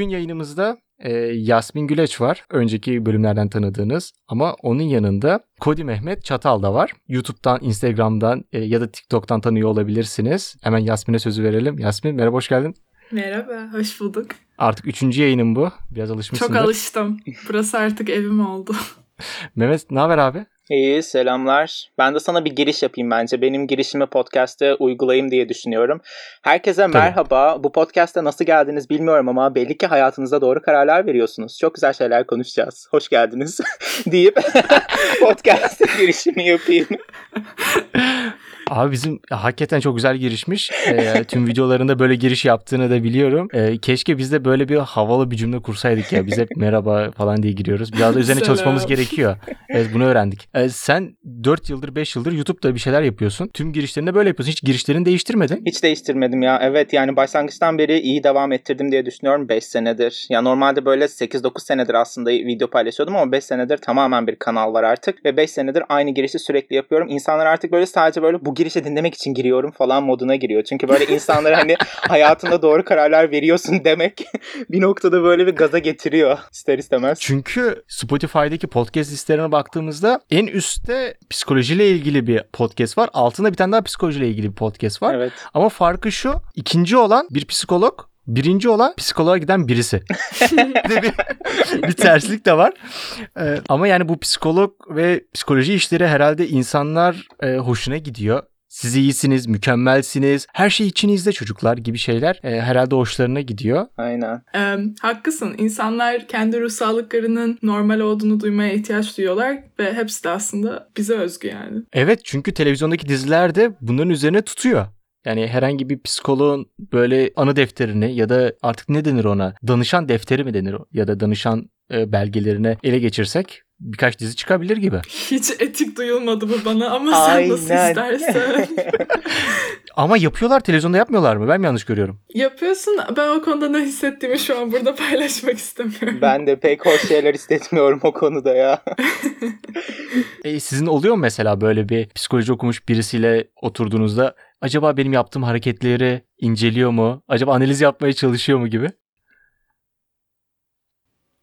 Bugün yayınımızda e, Yasmin Güleç var. Önceki bölümlerden tanıdığınız. Ama onun yanında Kodi Mehmet Çatal da var. YouTube'dan, Instagram'dan e, ya da TikTok'tan tanıyor olabilirsiniz. Hemen Yasmin'e sözü verelim. Yasmin merhaba hoş geldin. Merhaba, hoş bulduk. Artık üçüncü yayınım bu. Biraz alışmışsındır. Çok alıştım. Burası artık evim oldu. Mehmet ne haber abi? İyi selamlar. Ben de sana bir giriş yapayım bence. Benim girişimi podcast'te uygulayayım diye düşünüyorum. Herkese Tabii. merhaba. Bu podcast'te nasıl geldiniz bilmiyorum ama belli ki hayatınızda doğru kararlar veriyorsunuz. Çok güzel şeyler konuşacağız. Hoş geldiniz deyip podcast'te girişimi yapayım. Abi bizim hakikaten çok güzel girişmiş. E, tüm videolarında böyle giriş yaptığını da biliyorum. E, keşke biz de böyle bir havalı bir cümle kursaydık ya. Biz hep merhaba falan diye giriyoruz. Biraz da üzerine çalışmamız gerekiyor. Evet bunu öğrendik. E, sen 4 yıldır 5 yıldır YouTube'da bir şeyler yapıyorsun. Tüm girişlerinde böyle yapıyorsun. Hiç girişlerini değiştirmedin. Hiç değiştirmedim ya. Evet yani başlangıçtan beri iyi devam ettirdim diye düşünüyorum 5 senedir. Ya normalde böyle 8-9 senedir aslında video paylaşıyordum ama 5 senedir tamamen bir kanal var artık. Ve 5 senedir aynı girişi sürekli yapıyorum. İnsanlar artık böyle sadece böyle bu girişi dinlemek için giriyorum falan moduna giriyor. Çünkü böyle insanlara hani hayatında doğru kararlar veriyorsun demek bir noktada böyle bir gaza getiriyor ister istemez. Çünkü Spotify'daki podcast listelerine baktığımızda en üstte psikolojiyle ilgili bir podcast var. Altında bir tane daha psikolojiyle ilgili bir podcast var. Evet. Ama farkı şu. ikinci olan bir psikolog Birinci olan psikoloğa giden birisi. bir, bir terslik de var. Ee, ama yani bu psikolog ve psikoloji işleri herhalde insanlar e, hoşuna gidiyor. Siz iyisiniz, mükemmelsiniz, her şey içinizde çocuklar gibi şeyler e, herhalde hoşlarına gidiyor. Aynen. Ee, haklısın. İnsanlar kendi ruh sağlıklarının normal olduğunu duymaya ihtiyaç duyuyorlar ve hepsi de aslında bize özgü yani. Evet çünkü televizyondaki diziler de bunların üzerine tutuyor. Yani herhangi bir psikoloğun böyle anı defterini ya da artık ne denir ona? Danışan defteri mi denir ya da danışan e, belgelerine ele geçirsek birkaç dizi çıkabilir gibi. Hiç etik duyulmadı bu bana ama sen Aynen. nasıl istersen. ama yapıyorlar televizyonda yapmıyorlar mı? Ben mi yanlış görüyorum? Yapıyorsun. Ben o konuda ne hissettiğimi şu an burada paylaşmak istemiyorum. Ben de pek hoş şeyler hissetmiyorum o konuda ya. e, sizin oluyor mu mesela böyle bir psikoloji okumuş birisiyle oturduğunuzda acaba benim yaptığım hareketleri inceliyor mu? Acaba analiz yapmaya çalışıyor mu gibi?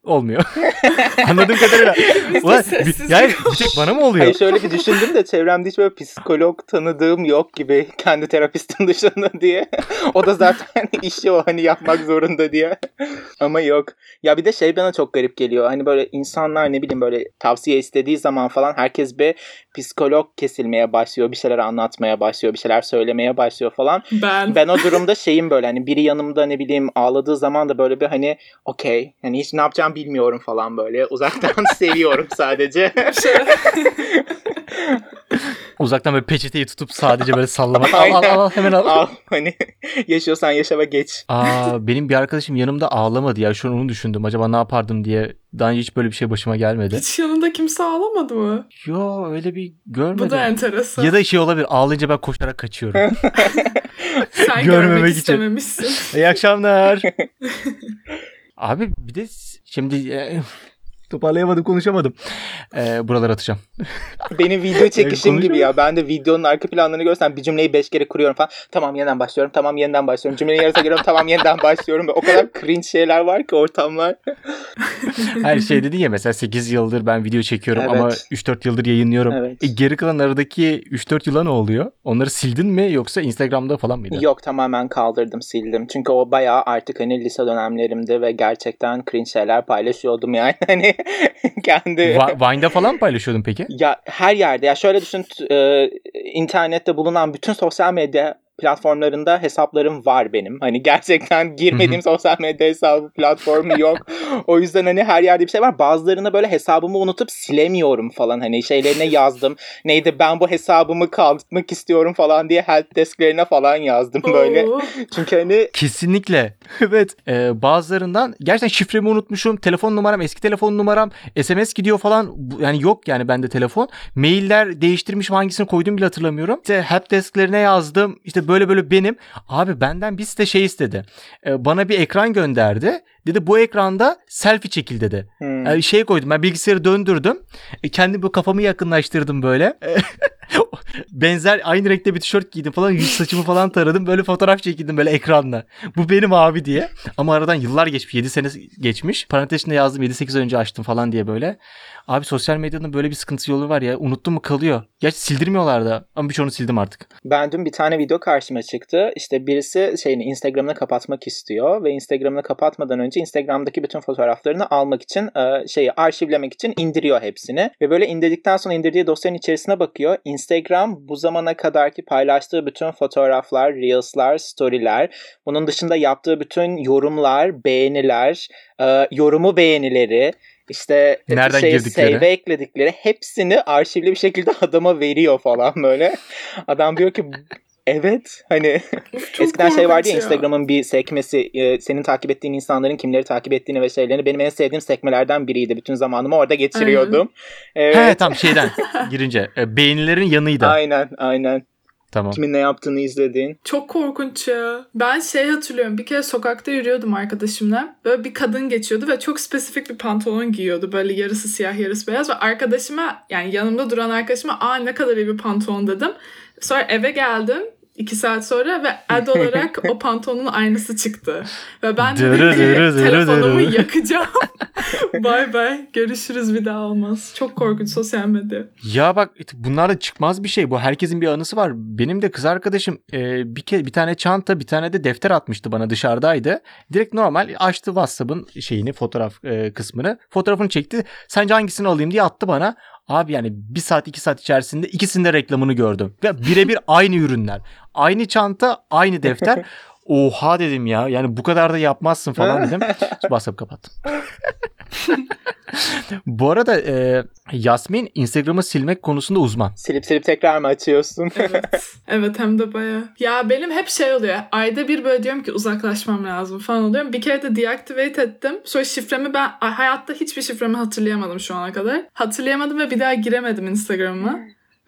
Olmuyor. Anladığım kadarıyla. Ulan, bir, yani bir tek bana mı oluyor? Hayır şöyle bir düşündüm de çevremde hiç böyle psikolog tanıdığım yok gibi kendi terapistin dışında diye. o da zaten işi o hani yapmak zorunda diye. Ama yok. Ya bir de şey bana çok garip geliyor. Hani böyle insanlar ne bileyim böyle tavsiye istediği zaman falan herkes bir psikolog kesilmeye başlıyor. Bir şeyler anlatmaya başlıyor. Bir şeyler söylemeye başlıyor falan. Ben. Ben o durumda şeyim böyle hani biri yanımda ne bileyim ağladığı zaman da böyle bir hani okey. Hani hiç ne yapacağım bilmiyorum falan böyle. Uzaktan seviyorum sadece. Uzaktan böyle peçeteyi tutup sadece böyle sallamak. al, al al hemen al. al. Hani yaşıyorsan yaşa ve geç. Aa, benim bir arkadaşım yanımda ağlamadı ya. Şu an onu düşündüm. Acaba ne yapardım diye. Daha önce hiç böyle bir şey başıma gelmedi. Hiç yanında kimse ağlamadı mı? Yo öyle bir görmedim. Bu da enteresan. Ya da şey olabilir. Ağlayınca ben koşarak kaçıyorum. Sen görmemek için. istememişsin. İyi akşamlar. Abi bir de şimdi e, toparlayamadım konuşamadım. Ee, buraları atacağım. Benim video çekişim gibi ya. Ben de videonun arka planlarını görsem bir cümleyi beş kere kuruyorum falan. Tamam yeniden başlıyorum. Tamam yeniden başlıyorum. Cümlenin yarısına geliyorum. Tamam yeniden başlıyorum. O kadar cringe şeyler var ki ortamlar. Her şey dedi ya mesela 8 yıldır ben video çekiyorum evet. ama 3-4 yıldır yayınlıyorum. Evet. E, geri kalan aradaki 3-4 yıla ne oluyor? Onları sildin mi yoksa Instagram'da falan mıydı? Yok tamamen kaldırdım sildim. Çünkü o bayağı artık hani lise dönemlerimde ve gerçekten cringe şeyler paylaşıyordum yani. Hani kendi... Vine'da falan paylaşıyordun peki? Ya her yerde. Ya şöyle düşün e, internette bulunan bütün sosyal medya platformlarında hesaplarım var benim. Hani gerçekten girmediğim sosyal medya hesabı platformu yok. o yüzden hani her yerde bir şey var. Bazılarını böyle hesabımı unutup silemiyorum falan. Hani şeylerine yazdım. Neydi ben bu hesabımı kaldırmak istiyorum falan diye help desklerine falan yazdım böyle. Çünkü hani... Kesinlikle. evet. Ee, bazılarından gerçekten şifremi unutmuşum. Telefon numaram eski telefon numaram. SMS gidiyor falan. Yani yok yani bende telefon. Mailler değiştirmişim hangisini koydum bile hatırlamıyorum. İşte help desklerine yazdım. İşte böyle böyle benim. Abi benden bir site şey istedi. Ee, bana bir ekran gönderdi. Dedi bu ekranda selfie çekil dedi. Hmm. Yani şey koydum ben bilgisayarı döndürdüm. E, kendi bu kafamı yakınlaştırdım böyle. benzer aynı renkte bir tişört giydim falan yüz saçımı falan taradım böyle fotoğraf çekildim böyle ekranla. Bu benim abi diye. Ama aradan yıllar geçmiş 7 sene geçmiş. Parantez içinde yazdım 7-8 önce açtım falan diye böyle. Abi sosyal medyanın böyle bir sıkıntı yolu var ya. Unuttum mu kalıyor. Gerçi sildirmiyorlar da ama birçoğunu sildim artık. Ben dün bir tane video karşıma çıktı. İşte birisi şeyini Instagram'ını kapatmak istiyor ve Instagram'ını kapatmadan önce Instagram'daki bütün fotoğraflarını almak için e, şeyi arşivlemek için indiriyor hepsini. Ve böyle indirdikten sonra indirdiği dosyanın içerisine bakıyor. Instagram bu zamana kadarki paylaştığı bütün fotoğraflar, reels'lar, story'ler, bunun dışında yaptığı bütün yorumlar, beğeniler, e, yorumu beğenileri, işte Nereden şey, girdikleri? save'e ekledikleri hepsini arşivli bir şekilde adama veriyor falan böyle. Adam diyor ki evet hani eskiden şey vardı ya korkunç Instagram'ın bir sekmesi e, senin takip ettiğin insanların kimleri takip ettiğini ve şeylerini benim en sevdiğim sekmelerden biriydi. Bütün zamanımı orada geçiriyordum. Evet. He tam şeyden girince. E, beğenilerin yanıydı. Aynen aynen. Tamam. Kimin ne yaptığını izlediğin. Çok korkunç ya. Ben şey hatırlıyorum. Bir kere sokakta yürüyordum arkadaşımla. Böyle bir kadın geçiyordu ve çok spesifik bir pantolon giyiyordu. Böyle yarısı siyah yarısı beyaz. Ve arkadaşıma yani yanımda duran arkadaşıma aa ne kadar iyi bir pantolon dedim. Sonra eve geldim. İki saat sonra ve ad olarak o pantolonun aynısı çıktı. Ve ben dedim ki dırı telefonumu yakacağım. bay bay. Görüşürüz bir daha olmaz. Çok korkunç sosyal medya. Ya bak bunlar da çıkmaz bir şey. Bu herkesin bir anısı var. Benim de kız arkadaşım e, bir ke bir tane çanta, bir tane de defter atmıştı bana dışarıdaydı. Direkt normal açtı WhatsApp'ın şeyini, fotoğraf e, kısmını. Fotoğrafını çekti. Sence hangisini alayım diye attı bana. Abi yani bir saat iki saat içerisinde ikisinde reklamını gördüm. Ve birebir aynı ürünler. Aynı çanta, aynı defter. Oha dedim ya. Yani bu kadar da yapmazsın falan dedim. WhatsApp kapattım. Bu arada e, Yasmin Instagram'ı silmek konusunda uzman. Silip silip tekrar mı açıyorsun? Evet. evet hem de baya. Ya benim hep şey oluyor. Ayda bir böyle diyorum ki uzaklaşmam lazım falan oluyorum. Bir kere de deactivate ettim. Sonra şifremi ben ay, hayatta hiçbir şifremi hatırlayamadım şu ana kadar. Hatırlayamadım ve bir daha giremedim Instagram'ıma.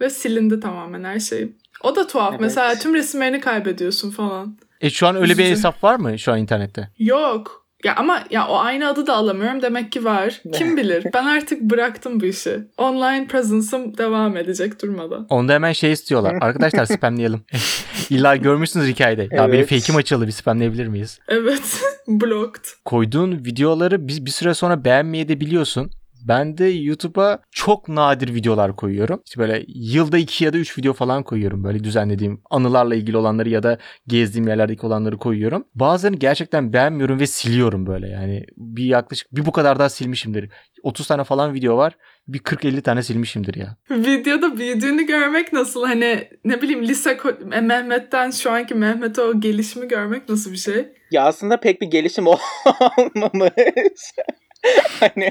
Ve silindi tamamen her şey. O da tuhaf. Evet. Mesela tüm resimlerini kaybediyorsun falan. E şu an öyle bir hesap var mı şu an internette? Yok. Ya ama ya o aynı adı da alamıyorum. Demek ki var. Kim bilir? Ben artık bıraktım bu işi. Online presence'ım devam edecek durmadan. Onda hemen şey istiyorlar. Arkadaşlar spamlayalım. İlla görmüşsünüz hikayede. Ya benim Evet. fake'im açıldı bir spamlayabilir miyiz? Evet. Blocked. Koyduğun videoları bir, bir süre sonra beğenmeye de biliyorsun. Ben de YouTube'a çok nadir videolar koyuyorum. İşte böyle yılda iki ya da üç video falan koyuyorum. Böyle düzenlediğim anılarla ilgili olanları ya da gezdiğim yerlerdeki olanları koyuyorum. Bazılarını gerçekten beğenmiyorum ve siliyorum böyle. Yani bir yaklaşık bir bu kadar daha silmişimdir. 30 tane falan video var. Bir 40-50 tane silmişimdir ya. Videoda büyüdüğünü görmek nasıl? Hani ne bileyim lise Mehmet'ten şu anki Mehmet'e o gelişimi görmek nasıl bir şey? Ya aslında pek bir gelişim olmamış. hani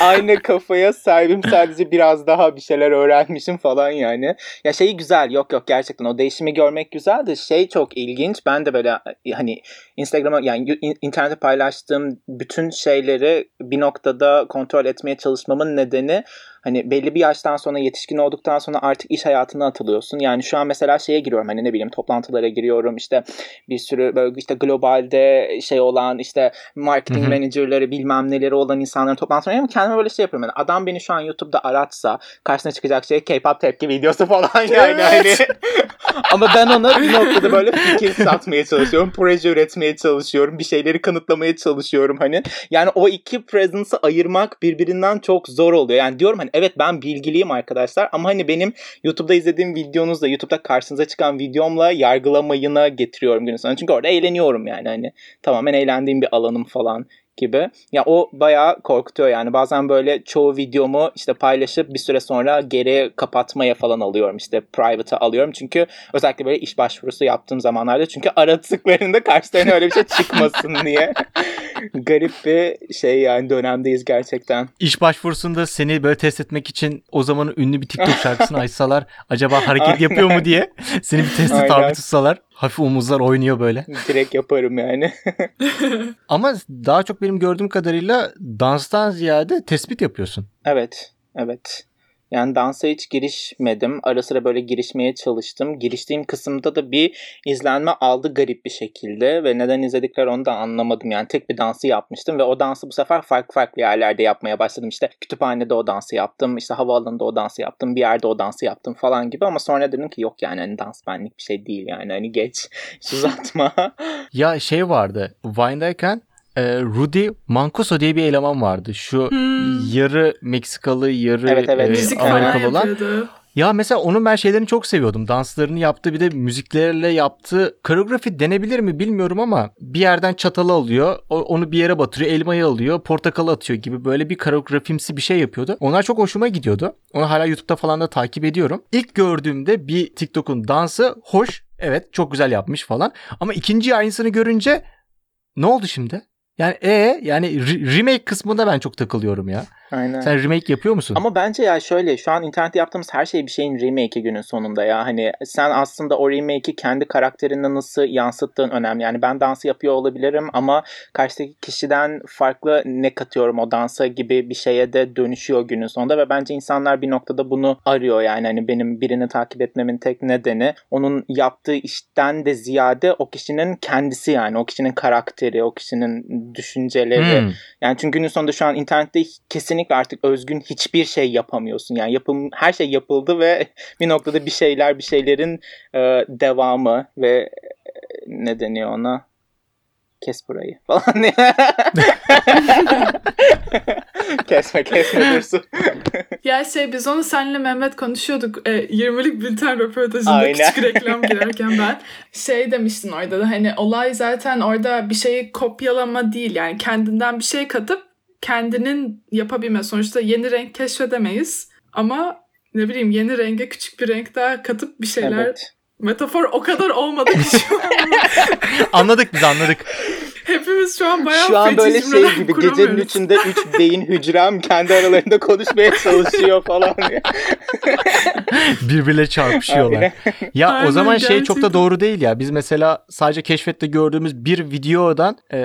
aynı kafaya sahibim sadece biraz daha bir şeyler öğrenmişim falan yani. Ya şeyi güzel yok yok gerçekten o değişimi görmek güzel de şey çok ilginç. Ben de böyle hani Instagram'a yani in- internete paylaştığım bütün şeyleri bir noktada kontrol etmeye çalışmamın nedeni hani belli bir yaştan sonra yetişkin olduktan sonra artık iş hayatına atılıyorsun. Yani şu an mesela şeye giriyorum hani ne bileyim toplantılara giriyorum işte bir sürü böyle işte globalde şey olan işte marketing Hı hı. managerleri bilmem neleri olan insanların toplantılarına ama kendime böyle şey yapıyorum. Yani adam beni şu an YouTube'da aratsa karşısına çıkacak şey K-pop tepki videosu falan yani. Evet. Hani. ama ben ona bir noktada böyle fikir satmaya çalışıyorum. Proje üretmeye çalışıyorum. Bir şeyleri kanıtlamaya çalışıyorum hani. Yani o iki presence'ı ayırmak birbirinden çok zor oluyor. Yani diyorum hani evet ben bilgiliyim arkadaşlar ama hani benim YouTube'da izlediğim videonuzla YouTube'da karşınıza çıkan videomla yargılamayına getiriyorum günün sonunda. Çünkü orada eğleniyorum yani hani tamamen eğlendiğim bir alanım falan gibi. Ya o bayağı korkutuyor yani. Bazen böyle çoğu videomu işte paylaşıp bir süre sonra geri kapatmaya falan alıyorum. İşte private'a alıyorum. Çünkü özellikle böyle iş başvurusu yaptığım zamanlarda çünkü aradıklarında karşılarına öyle bir şey çıkmasın diye. Garip bir şey yani dönemdeyiz gerçekten. İş başvurusunda seni böyle test etmek için o zamanın ünlü bir TikTok şarkısını açsalar acaba hareket yapıyor mu diye seni bir teste tabi tutsalar hafif omuzlar oynuyor böyle. Direkt yaparım yani. Ama daha çok benim gördüğüm kadarıyla danstan ziyade tespit yapıyorsun. evet. Evet. Yani dansa hiç girişmedim. Ara sıra böyle girişmeye çalıştım. Giriştiğim kısımda da bir izlenme aldı garip bir şekilde ve neden izledikler onu da anlamadım. Yani tek bir dansı yapmıştım ve o dansı bu sefer farklı farklı yerlerde yapmaya başladım. İşte kütüphanede o dansı yaptım, işte havaalanında o dansı yaptım, bir yerde o dansı yaptım falan gibi ama sonra dedim ki yok yani hani dans benlik bir şey değil yani hani geç uzatma. Ya şey vardı. Vine'dayken e, Rudy Mancuso diye bir eleman vardı. Şu Hmm. yarı Meksikalı, yarı Evet, evet. e, Amerikalı olan. yapıyordu. Ya mesela onun ben şeylerini çok seviyordum. Danslarını yaptığı bir de müziklerle yaptığı koreografi denebilir mi bilmiyorum ama bir yerden çatalı alıyor. Onu bir yere batırıyor. Elmayı alıyor. Portakalı atıyor gibi böyle bir koreografimsi bir şey yapıyordu. Onlar çok hoşuma gidiyordu. Onu hala YouTube'da falan da takip ediyorum. İlk gördüğümde bir TikTok'un dansı hoş. Evet çok güzel yapmış falan. Ama ikinci aynısını görünce ne oldu şimdi? Yani e yani re- remake kısmında ben çok takılıyorum ya. Aynen. Sen remake yapıyor musun? Ama bence ya şöyle şu an internette yaptığımız her şey bir şeyin remake'i günün sonunda ya. Hani sen aslında o remake'i kendi karakterine nasıl yansıttığın önemli. Yani ben dansı yapıyor olabilirim ama karşıdaki kişiden farklı ne katıyorum o dansa gibi bir şeye de dönüşüyor günün sonunda ve bence insanlar bir noktada bunu arıyor yani hani benim birini takip etmemin tek nedeni onun yaptığı işten de ziyade o kişinin kendisi yani o kişinin karakteri, o kişinin düşünceleri. Hmm. Yani çünkü günün sonunda şu an internette kesinlikle artık özgün hiçbir şey yapamıyorsun. Yani yapım her şey yapıldı ve bir noktada bir şeyler bir şeylerin e, devamı ve e, ne deniyor ona? Kes burayı falan diye. kesme kesme dursun. Ya şey biz onu senle Mehmet konuşuyorduk. E, 20'lik bülten röportajında Aynen. küçük reklam girerken ben. Şey demiştin orada da hani olay zaten orada bir şeyi kopyalama değil. Yani kendinden bir şey katıp kendinin yapabilme. Sonuçta yeni renk keşfedemeyiz. Ama ne bileyim yeni renge küçük bir renk daha katıp bir şeyler. Evet. Metafor o kadar olmadı ki şu an. anladık biz anladık. Hepimiz şu an bayağı Şu an böyle şey gibi gecenin üçünde üç beyin hücrem kendi aralarında konuşmaya çalışıyor falan. Birbirle çarpışıyorlar. Aynen. Ya o Aynen, zaman şey çok da gerçekten. doğru değil ya. Biz mesela sadece keşfette gördüğümüz bir videodan e,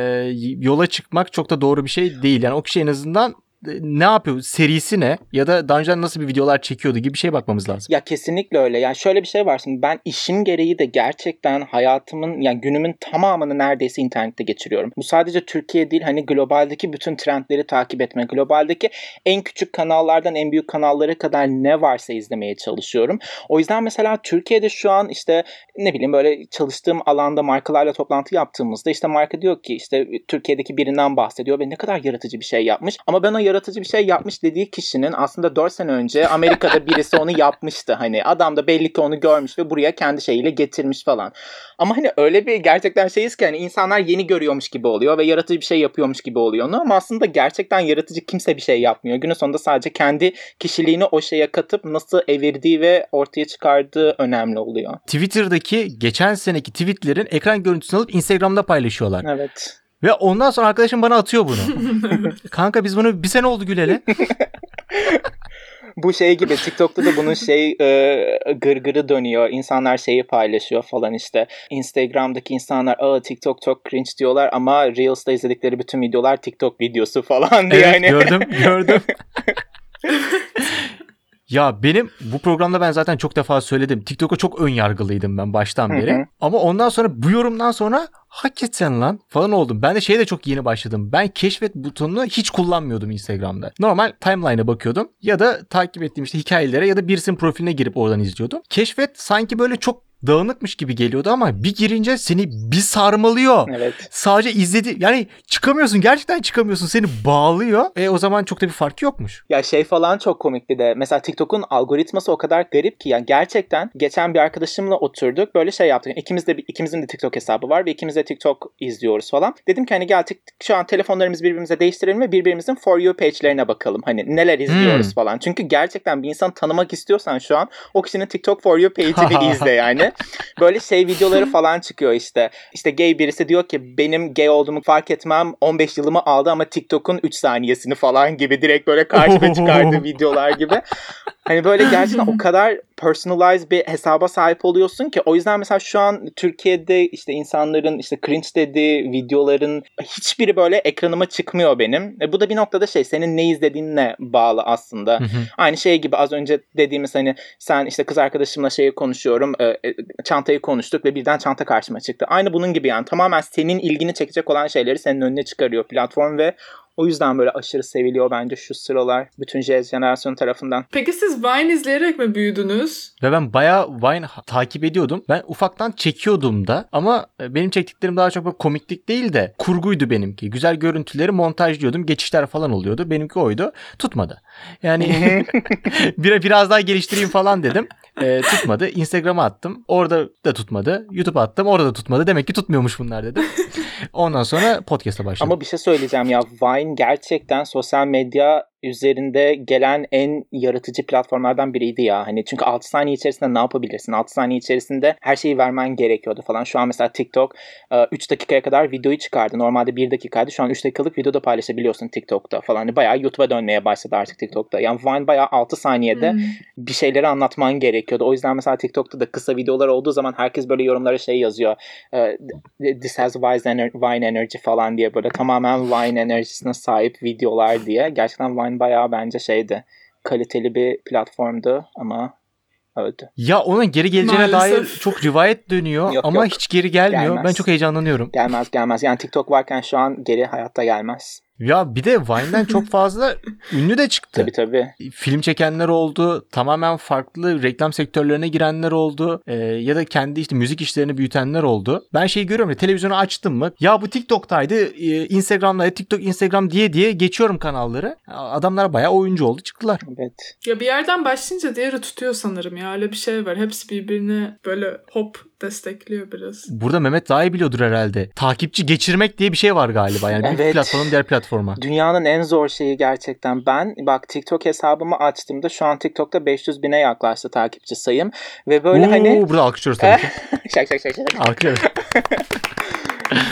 yola çıkmak çok da doğru bir şey değil. Yani o kişi en azından ne yapıyor? Serisi ne? Ya da daha önceden nasıl bir videolar çekiyordu gibi bir şeye bakmamız lazım. Ya kesinlikle öyle. Yani şöyle bir şey var şimdi ben işim gereği de gerçekten hayatımın yani günümün tamamını neredeyse internette geçiriyorum. Bu sadece Türkiye değil hani globaldeki bütün trendleri takip etme. Globaldeki en küçük kanallardan en büyük kanallara kadar ne varsa izlemeye çalışıyorum. O yüzden mesela Türkiye'de şu an işte ne bileyim böyle çalıştığım alanda markalarla toplantı yaptığımızda işte marka diyor ki işte Türkiye'deki birinden bahsediyor ve ne kadar yaratıcı bir şey yapmış. Ama ben o yaratıcı bir şey yapmış dediği kişinin aslında 4 sene önce Amerika'da birisi onu yapmıştı. Hani adam da belli ki onu görmüş ve buraya kendi şeyiyle getirmiş falan. Ama hani öyle bir gerçekten şeyiz ki hani insanlar yeni görüyormuş gibi oluyor ve yaratıcı bir şey yapıyormuş gibi oluyor onu ama aslında gerçekten yaratıcı kimse bir şey yapmıyor. Günün sonunda sadece kendi kişiliğini o şeye katıp nasıl evirdiği ve ortaya çıkardığı önemli oluyor. Twitter'daki geçen seneki tweetlerin ekran görüntüsünü alıp Instagram'da paylaşıyorlar. Evet. Ve ondan sonra arkadaşım bana atıyor bunu. Kanka biz bunu bir sene oldu güleli. Bu şey gibi TikTok'ta da bunun şey e, gırgırı dönüyor. İnsanlar şeyi paylaşıyor falan işte. Instagram'daki insanlar aa TikTok çok cringe diyorlar ama Reels'ta izledikleri bütün videolar TikTok videosu falan diye. Evet hani. gördüm gördüm. Ya benim bu programda ben zaten çok defa söyledim. TikTok'a çok ön yargılıydım ben baştan Hı beri. hı. Ama ondan sonra bu yorumdan sonra hakikaten lan falan oldum. Ben de şeye de çok yeni başladım. Ben keşfet butonunu hiç kullanmıyordum Instagram'da. Normal timeline'a bakıyordum ya da takip ettiğim işte hikayelere ya da birisinin profiline girip oradan izliyordum. Keşfet sanki böyle çok dağınıkmış gibi geliyordu ama bir girince seni bir sarmalıyor. Evet. Sadece izledi yani çıkamıyorsun gerçekten çıkamıyorsun seni bağlıyor. E o zaman çok da bir fark yokmuş. Ya şey falan çok komik bir de. Mesela TikTok'un algoritması o kadar garip ki yani gerçekten geçen bir arkadaşımla oturduk. Böyle şey yaptık. İkimiz de ikimizin de TikTok hesabı var ve ikimiz de TikTok izliyoruz falan. Dedim ki hani gel şu an telefonlarımızı birbirimize değiştirelim ve birbirimizin for you page'lerine bakalım. Hani neler izliyoruz Hmm. falan. Çünkü gerçekten bir insanı tanımak istiyorsan şu an o kişinin TikTok for you page'ini izle yani. Böyle şey videoları falan çıkıyor işte. İşte gay birisi diyor ki benim gay olduğumu fark etmem 15 yılımı aldı ama TikTok'un 3 saniyesini falan gibi direkt böyle karşıma çıkardığı videolar gibi. Hani böyle gerçekten o kadar personalized bir hesaba sahip oluyorsun ki o yüzden mesela şu an Türkiye'de işte insanların işte cringe dediği videoların hiçbiri böyle ekranıma çıkmıyor benim. E, bu da bir noktada şey senin ne izlediğinle bağlı aslında. Hı hı. Aynı şey gibi az önce dediğimiz hani sen işte kız arkadaşımla şeyi konuşuyorum e, e, çantayı konuştuk ve birden çanta karşıma çıktı. Aynı bunun gibi yani tamamen senin ilgini çekecek olan şeyleri senin önüne çıkarıyor platform ve o yüzden böyle aşırı seviliyor bence şu sıralar bütün Z jenerasyonu tarafından. Peki siz Vine izleyerek mi büyüdünüz? Ve ben bayağı Vine takip ediyordum. Ben ufaktan çekiyordum da ama e, benim çektiklerim daha çok böyle komiklik değil de kurguydu benimki. Güzel görüntüleri montajlıyordum. Geçişler falan oluyordu. Benimki oydu. Tutmadı. Yani bir, biraz daha geliştireyim falan dedim. E, tutmadı. Instagram'a attım. Orada da tutmadı. YouTube'a attım. Orada da tutmadı. Demek ki tutmuyormuş bunlar dedim. Ondan sonra podcast'a başladım. Ama bir şey söyleyeceğim ya Vine gerçekten sosyal medya üzerinde gelen en yaratıcı platformlardan biriydi ya. Hani çünkü 6 saniye içerisinde ne yapabilirsin? 6 saniye içerisinde her şeyi vermen gerekiyordu falan. Şu an mesela TikTok 3 dakikaya kadar videoyu çıkardı. Normalde 1 dakikaydı. Şu an 3 dakikalık videoda paylaşabiliyorsun TikTok'ta falan. Hani bayağı YouTube'a dönmeye başladı artık TikTok'ta. Yani Vine bayağı 6 saniyede Hmm. bir şeyleri anlatman gerekiyordu. O yüzden mesela TikTok'ta da kısa videolar olduğu zaman herkes böyle yorumlara şey yazıyor. e, This has Vine energy falan diye böyle tamamen Vine enerjisine sahip videolar diye. Gerçekten Vine bayağı bence şeydi. Kaliteli bir platformdu ama öldü. Ya onun geri geleceğine Maalesef. dair çok rivayet dönüyor Yok, ama yok. hiç geri gelmiyor. Gelmez. Ben çok heyecanlanıyorum. Gelmez gelmez. Yani TikTok varken şu an geri hayatta gelmez. Ya bir de Vine'den çok fazla ünlü de çıktı. Tabii tabii. Film çekenler oldu. Tamamen farklı reklam sektörlerine girenler oldu. Ee, ya da kendi işte müzik işlerini büyütenler oldu. Ben şey görüyorum ya televizyonu açtım mı? Ya bu TikTok'taydı. E, Instagram'daydı. TikTok, Instagram diye diye geçiyorum kanalları. Adamlar bayağı oyuncu oldu çıktılar. Evet. Ya bir yerden başlayınca diğeri tutuyor sanırım ya. Öyle bir şey var. Hepsi birbirini böyle hop destekliyor biraz. Burada Mehmet daha iyi biliyordur herhalde. Takipçi geçirmek diye bir şey var galiba. Yani bir Evet. platformun diğer platforma. Dünyanın en zor şeyi gerçekten. Ben bak TikTok hesabımı açtığımda şu an TikTok'ta 500 bine yaklaştı takipçi sayım. Ve böyle Oo, hani... Burada alkışlıyoruz tabii ki. şak şak şak şak. Alkışlıyoruz.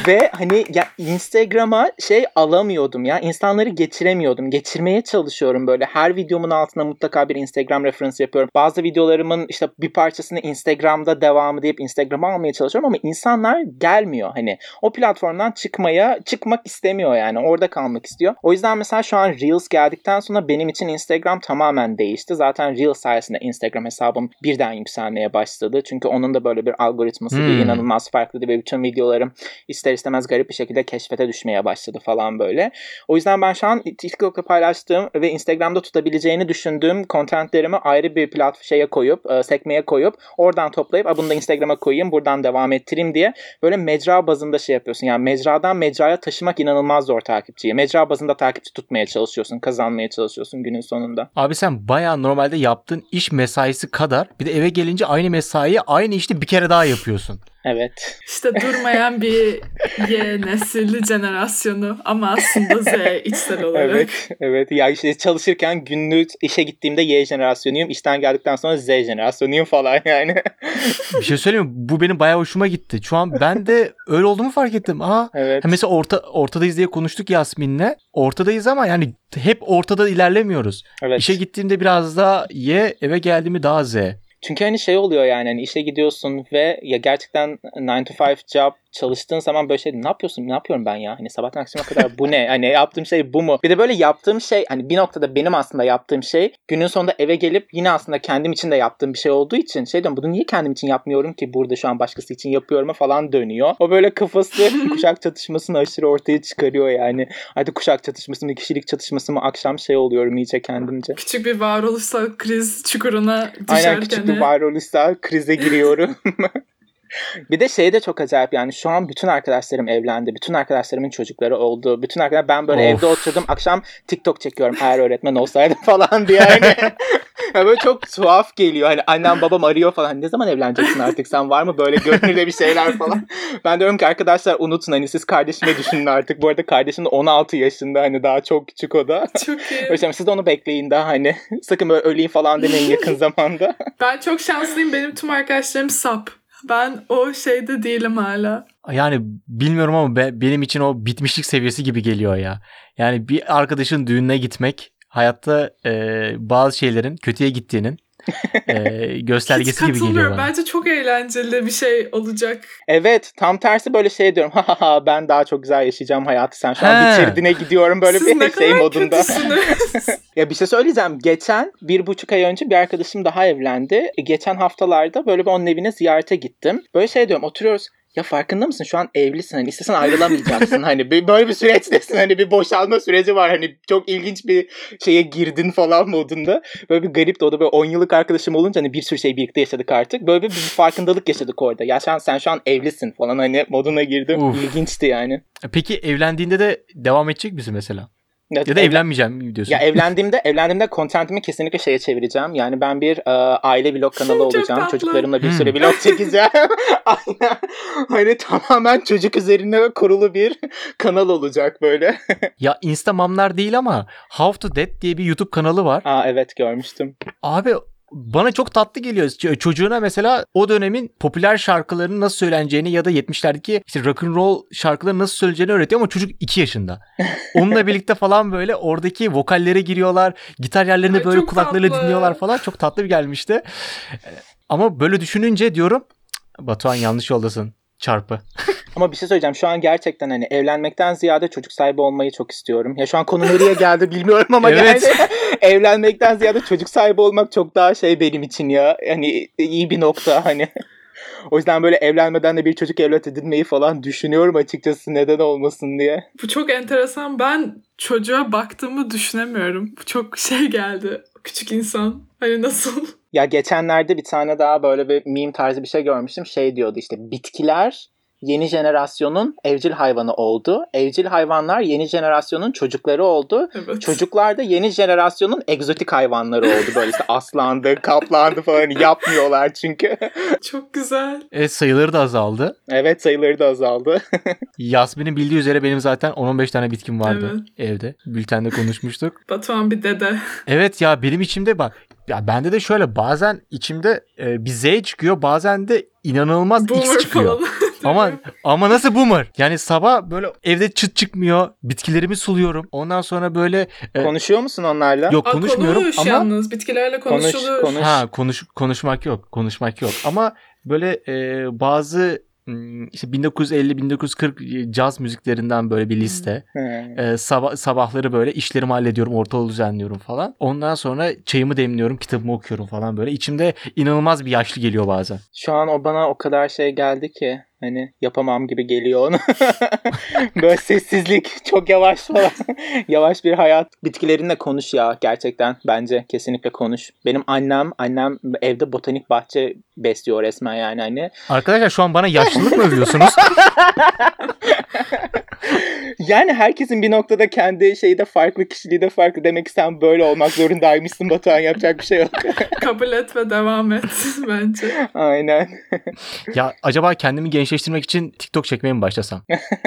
Ve hani ya Instagram'a şey alamıyordum ya. İnsanları geçiremiyordum. Geçirmeye çalışıyorum böyle. Her videomun altına mutlaka bir Instagram referans yapıyorum. Bazı videolarımın işte bir parçasını Instagram'da devamı deyip Instagram'a almaya çalışıyorum ama insanlar gelmiyor hani. O platformdan çıkmaya çıkmak istemiyor yani. Orada kalmak istiyor. O yüzden mesela şu an Reels geldikten sonra benim için Instagram tamamen değişti. Zaten Reels sayesinde Instagram hesabım birden yükselmeye başladı. Çünkü onun da böyle bir algoritması bir Hmm. inanılmaz farklıydı ve bütün videolarım ister istemez garip bir şekilde keşfete düşmeye başladı falan böyle. O yüzden ben şu an TikTok'ta paylaştığım ve Instagram'da tutabileceğini düşündüğüm kontentlerimi ayrı bir plat şeye koyup, e, sekmeye koyup oradan toplayıp "A, bunu da Instagram'a koyayım, buradan devam ettireyim diye böyle mecra bazında şey yapıyorsun. Yani mecradan mecraya taşımak inanılmaz zor takipçiyi. Mecra bazında takipçi tutmaya çalışıyorsun, kazanmaya çalışıyorsun günün sonunda. Abi sen bayağı normalde yaptığın iş mesaisi kadar bir de eve gelince aynı mesaiyi aynı işte bir kere daha yapıyorsun. Evet. İşte durmayan bir Y nesilli jenerasyonu ama aslında Z içsel olarak. Evet, evet. Ya işte çalışırken günlük işe gittiğimde Y jenerasyonuyum. İşten geldikten sonra Z jenerasyonuyum falan yani. Bir şey söyleyeyim mi? Bu benim bayağı hoşuma gitti. Şu an ben de öyle olduğumu fark ettim. Aa, evet. ha mesela orta ortadayız diye konuştuk Yasmin'le. Ortadayız ama yani hep ortada ilerlemiyoruz. Evet. İşe gittiğimde biraz daha Y, eve geldiğimde daha Z. Çünkü hani şey oluyor yani hani işe gidiyorsun ve ya gerçekten 9 to 5 job çalıştığın zaman böyle şey ne yapıyorsun? Ne yapıyorum ben ya? Hani sabahtan akşama kadar bu ne? Hani yaptığım şey bu mu? Bir de böyle yaptığım şey hani bir noktada benim aslında yaptığım şey günün sonunda eve gelip yine aslında kendim için de yaptığım bir şey olduğu için şey diyorum bunu niye kendim için yapmıyorum ki? Burada şu an başkası için yapıyorum falan dönüyor. O böyle kafası kuşak çatışmasını aşırı ortaya çıkarıyor yani. Hadi kuşak çatışması mı kişilik çatışması mı akşam şey oluyorum iyice kendimce. Küçük bir varoluşsal kriz çukuruna düşerken. Aynen küçük bir varoluşsal krize giriyorum. bir de şey de çok acayip yani şu an bütün arkadaşlarım evlendi. Bütün arkadaşlarımın çocukları oldu. Bütün arkadaşlar ben böyle Of. evde oturdum akşam TikTok çekiyorum eğer öğretmen olsaydım falan diye. Yani. Ya böyle çok tuhaf geliyor. Hani annem babam arıyor falan. Ne zaman evleneceksin artık sen var mı böyle gönlünde bir şeyler falan. Ben diyorum ki arkadaşlar unutun hani siz kardeşime düşünün artık. Bu arada kardeşim de 16 yaşında hani daha çok küçük o da. Çok iyi. Hocam siz de onu bekleyin daha hani. Sakın böyle öleyim falan demeyin yakın zamanda. Ben çok şanslıyım. Benim tüm arkadaşlarım sap. Ben o şeyde değilim hala. Yani bilmiyorum ama be- benim için o bitmişlik seviyesi gibi geliyor ya. Yani bir arkadaşın düğününe gitmek hayatta e, bazı şeylerin kötüye gittiğinin e, göstergesi gibi geliyor bana. Bence çok eğlenceli bir şey olacak. Evet tam tersi böyle şey diyorum. Ha ha ha ben daha çok güzel yaşayacağım hayatı. Sen şu an He. bitirdine gidiyorum böyle Siz bir ne şey kadar modunda. Ya bir şey söyleyeceğim. Geçen bir buçuk ay önce bir arkadaşım daha evlendi. E, Geçen haftalarda böyle bir onun evine ziyarete gittim. Böyle şey diyorum oturuyoruz. Ya farkında mısın? Şu an evlisin. Hani istesen ayrılamayacaksın. Hani bir- böyle bir süreçtesin hani bir boşalma süreci var. Hani çok ilginç bir şeye girdin falan modunda. Böyle bir garip de o da böyle 10 yıllık arkadaşım olunca hani bir sürü şey birlikte yaşadık artık. Böyle bir, bir farkındalık yaşadık orada. Ya sen, sen şu an evlisin falan hani moduna girdim. Uf. ilginçti yani. Peki evlendiğinde de devam edecek misin mesela? Ya, Ya da evlenmeyeceğim diyorsun? Ya evlendiğimde evlendiğimde contentimi kesinlikle şeye çevireceğim. Yani ben bir e, aile vlog kanalı Çok olacağım. tatlı. Çocuklarımla bir Hmm. sürü vlog çekeceğim. Aynen. Hani tamamen çocuk üzerine kurulu bir kanal olacak böyle. Ya Instamamlar değil ama How to Date diye bir YouTube kanalı var. Aa evet görmüştüm. Abi bana çok tatlı geliyor. Çocuğuna mesela o dönemin popüler şarkılarının nasıl söyleneceğini ya da 70'lerdeki işte rock and roll şarkıları nasıl söyleyeceğini öğretiyor ama çocuk 2 yaşında. Onunla birlikte falan böyle oradaki vokallere giriyorlar. Gitar yerlerini Ay, böyle kulaklarıyla tatlı. dinliyorlar falan. Çok tatlı bir gelmişti. Ama böyle düşününce diyorum "Cık, Batuhan yanlış yoldasın. Çarpı. Ama bir şey söyleyeceğim. Şu an gerçekten hani evlenmekten ziyade çocuk sahibi olmayı çok istiyorum. Ya şu an konu nereye geldi bilmiyorum ama Evet. yani evlenmekten ziyade çocuk sahibi olmak çok daha şey benim için ya. Hani iyi bir nokta hani. O yüzden böyle evlenmeden de bir çocuk evlat edinmeyi falan düşünüyorum açıkçası neden olmasın diye. Bu çok enteresan. Ben çocuğa baktığımı düşünemiyorum. Bu çok şey geldi. Küçük insan. Hani nasıl? Ya geçenlerde bir tane daha böyle bir meme tarzı bir şey görmüştüm. Şey diyordu işte bitkiler yeni jenerasyonun evcil hayvanı oldu. Evcil hayvanlar yeni jenerasyonun çocukları oldu. Evet. Çocuklar da yeni jenerasyonun egzotik hayvanları oldu. Böyle işte aslandı, kaplandı falan Hani yapmıyorlar çünkü. Çok güzel. Evet sayıları da azaldı. evet sayıları da azaldı. Yasmin'in bildiği üzere benim zaten 10-15 tane bitkim vardı Evet. evde. Bültende konuşmuştuk. Batuhan bir dede. Evet ya benim içimde bak ya bende de şöyle bazen içimde e, bir Z çıkıyor bazen de inanılmaz Boomer X çıkıyor. falan. Ama ama nasıl boomer? Yani sabah böyle evde çıt çıkmıyor. Bitkilerimi suluyorum. Ondan sonra böyle e, Konuşuyor musun onlarla? yok Aa, konuşmuyorum konuş ama yalnız. Bitkilerle Konuş, konuşulur. konuş. ha konuş konuşmak yok. Konuşmak yok. Ama böyle e, bazı hmm, işte 1950-1940 caz müziklerinden böyle bir liste. Ee, sabah, sabahları böyle işlerimi hallediyorum, ortalığı düzenliyorum falan. Ondan sonra çayımı demliyorum, kitabımı okuyorum falan böyle. İçimde inanılmaz bir yaşlı geliyor bazen. Şu an o bana o kadar şey geldi ki hani yapamam gibi geliyor onu. Böyle sessizlik, çok yavaş falan. yavaş bir hayat. Bitkilerinle konuş ya gerçekten bence kesinlikle konuş. Benim annem, annem evde botanik bahçe besliyor resmen yani hani. Arkadaşlar şu an bana yaşlılık mı övüyorsunuz? Yani herkesin bir noktada kendi şeyi de farklı, kişiliği de farklı. Demek ki sen böyle olmak zorundaymışsın Batuhan yapacak bir şey yok. Kabul et ve devam et bence. Aynen. ya acaba kendimi gençleştirmek için TikTok çekmeye mi başlasam?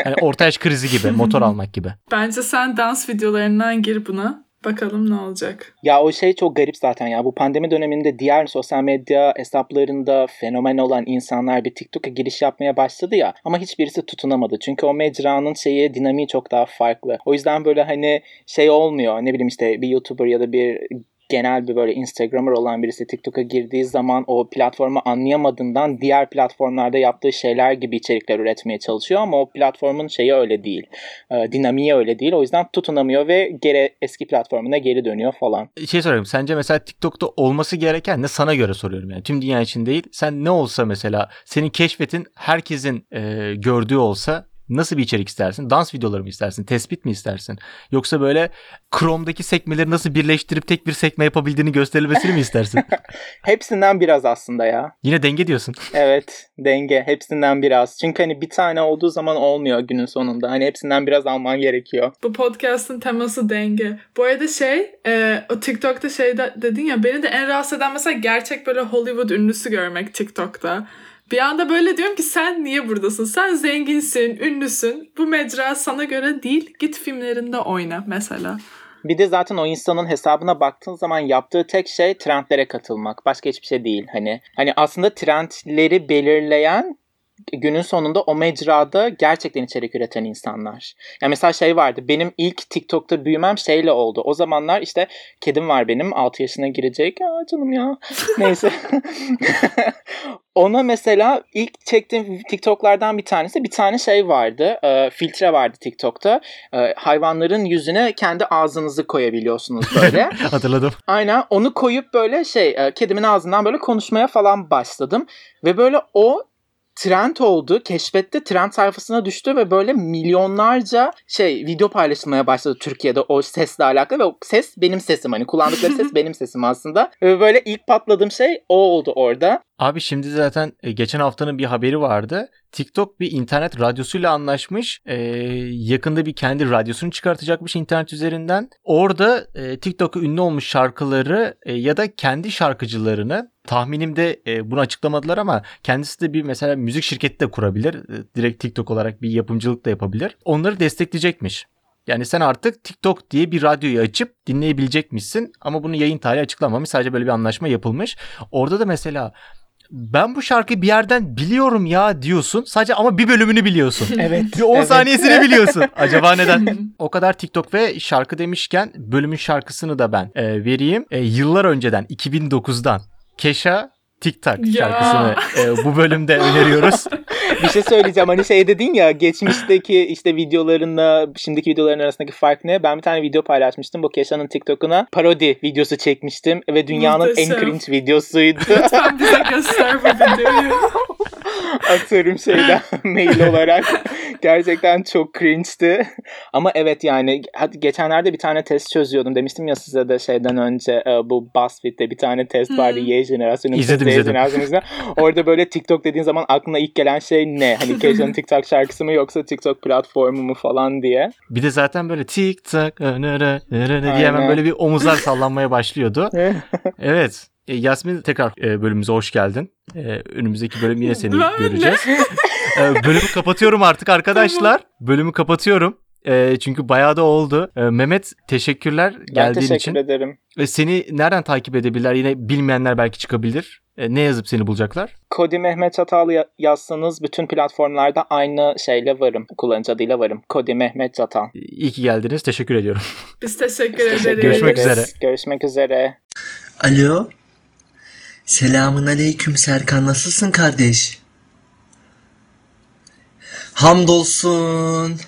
Hani orta yaş krizi gibi, motor almak gibi. Bence sen dans videolarından gir buna. Bakalım ne olacak. Ya o şey çok garip zaten ya. Bu pandemi döneminde diğer sosyal medya hesaplarında fenomen olan insanlar bir TikTok'a giriş yapmaya başladı ya. Ama hiçbirisi tutunamadı. Çünkü o mecranın şeyi dinamiği çok daha farklı. O yüzden böyle hani şey olmuyor. Ne bileyim işte bir YouTuber ya da bir genel bir böyle Instagramer olan birisi TikTok'a girdiği zaman o platformu anlayamadığından diğer platformlarda yaptığı şeyler gibi içerikler üretmeye çalışıyor ama o platformun şeyi öyle değil. E, dinamiği öyle değil. O yüzden tutunamıyor ve geri eski platformuna geri dönüyor falan. Şey sorayım. Sence mesela TikTok'ta olması gereken ne sana göre soruyorum yani. Tüm dünya için değil. Sen ne olsa mesela senin keşfetin herkesin e, gördüğü olsa nasıl bir içerik istersin? Dans videoları mı istersin? Tespit mi istersin? Yoksa böyle Chrome'daki sekmeleri nasıl birleştirip tek bir sekme yapabildiğini gösterilmesini mi istersin? Hepsinden biraz aslında ya. Yine denge diyorsun. Evet denge hepsinden biraz. Çünkü hani bir tane olduğu zaman olmuyor günün sonunda. Hani hepsinden biraz alman gerekiyor. Bu podcast'ın teması denge. Bu arada şey, e, o TikTok'ta şey de, dedin ya beni de en rahatsız eden mesela gerçek böyle Hollywood ünlüsü görmek TikTok'ta. Bir anda böyle diyorum ki sen niye buradasın? Sen zenginsin, ünlüsün. Bu mecra sana göre değil. Git filmlerinde oyna mesela. Bir de zaten o insanın hesabına baktığın zaman yaptığı tek şey trendlere katılmak. Başka hiçbir şey değil. Hani hani aslında trendleri belirleyen günün sonunda o mecrada gerçekten içerik üreten insanlar. Yani mesela şey vardı. Benim ilk TikTok'ta büyümem şeyle oldu. O zamanlar işte kedim var benim. 6 yaşına girecek. Aa canım ya. Neyse. Ona mesela ilk çektiğim TikTok'lardan bir tanesi bir tane şey vardı. E, filtre vardı TikTok'ta. E, hayvanların yüzüne kendi ağzınızı koyabiliyorsunuz böyle. Hatırladım. Aynen onu koyup böyle şey e, kedimin ağzından böyle konuşmaya falan başladım. Ve böyle o trend oldu. Keşfette trend sayfasına düştü ve böyle milyonlarca şey video paylaşılmaya başladı Türkiye'de o sesle alakalı ve o ses benim sesim hani kullandıkları ses benim sesim aslında. Ve böyle ilk patladığım şey o oldu orada. Abi şimdi zaten e, geçen haftanın bir haberi vardı. TikTok bir internet radyosuyla anlaşmış. Ee, yakında bir kendi radyosunu çıkartacakmış internet üzerinden. Orada e, TikTok'a ünlü olmuş şarkıları e, ya da kendi şarkıcılarını tahminimde e, bunu açıklamadılar ama kendisi de bir mesela müzik şirketi de kurabilir. E, direkt TikTok olarak bir yapımcılık da yapabilir. Onları destekleyecekmiş. Yani sen artık TikTok diye bir radyoyu açıp dinleyebilecekmişsin ama bunu yayın tarihi açıklamamış. Sadece böyle bir anlaşma yapılmış. Orada da mesela ben bu şarkıyı bir yerden biliyorum ya diyorsun. Sadece ama bir bölümünü biliyorsun. Evet. Bir 10 evet. saniyesini biliyorsun. Acaba neden? o kadar TikTok ve şarkı demişken bölümün şarkısını da ben e, vereyim. E, yıllar önceden 2009'dan Keşa TikTok Ya. şarkısını e, bu bölümde öneriyoruz. bir şey söyleyeceğim. Hani şey dedin ya geçmişteki işte videolarınla şimdiki videoların arasındaki fark ne? Ben bir tane video paylaşmıştım. Bu Keşan'ın TikTok'una parodi videosu çekmiştim ve dünyanın Muhteşem. en cringe videosuydu. Lütfen bize göster bu videoyu. Atıyorum şeyden mail olarak. Gerçekten çok cringe'ti. Ama evet yani hadi geçenlerde bir tane test çözüyordum. Demiştim ya size de şeyden önce e, bu BuzzFeed'de bir tane test vardı. Hmm. Y jenerasyonu. İzledim, Z izledim. Orada böyle TikTok dediğin zaman aklına ilk gelen şey ne? Hani Keşan'ın TikTok şarkısı mı yoksa TikTok platformu mu falan diye. Bir de zaten böyle TikTok nere, nere diye hemen böyle bir omuzlar sallanmaya başlıyordu. Evet. E, Yasmin tekrar e, bölümümüze hoş geldin. E, önümüzdeki bölüm yine seni göreceğiz. E, bölümü kapatıyorum artık arkadaşlar. Bölümü kapatıyorum. E, çünkü bayağı da oldu. E, Mehmet teşekkürler Ben geldiğin teşekkür için. ederim. E, seni nereden takip edebilirler? Yine bilmeyenler belki çıkabilir. E, ne yazıp seni bulacaklar? Kodi Mehmet Çatal ya- yazsanız bütün platformlarda aynı şeyle varım. Kullanıcı adıyla varım. Kodi Mehmet Çatal. E, İyi ki geldiniz. Teşekkür ediyorum. Biz teşekkür ederiz. Görüşmek üzere. Görüşmek üzere. Alo. Selamun aleyküm Serkan. Nasılsın kardeş? Hamdolsun.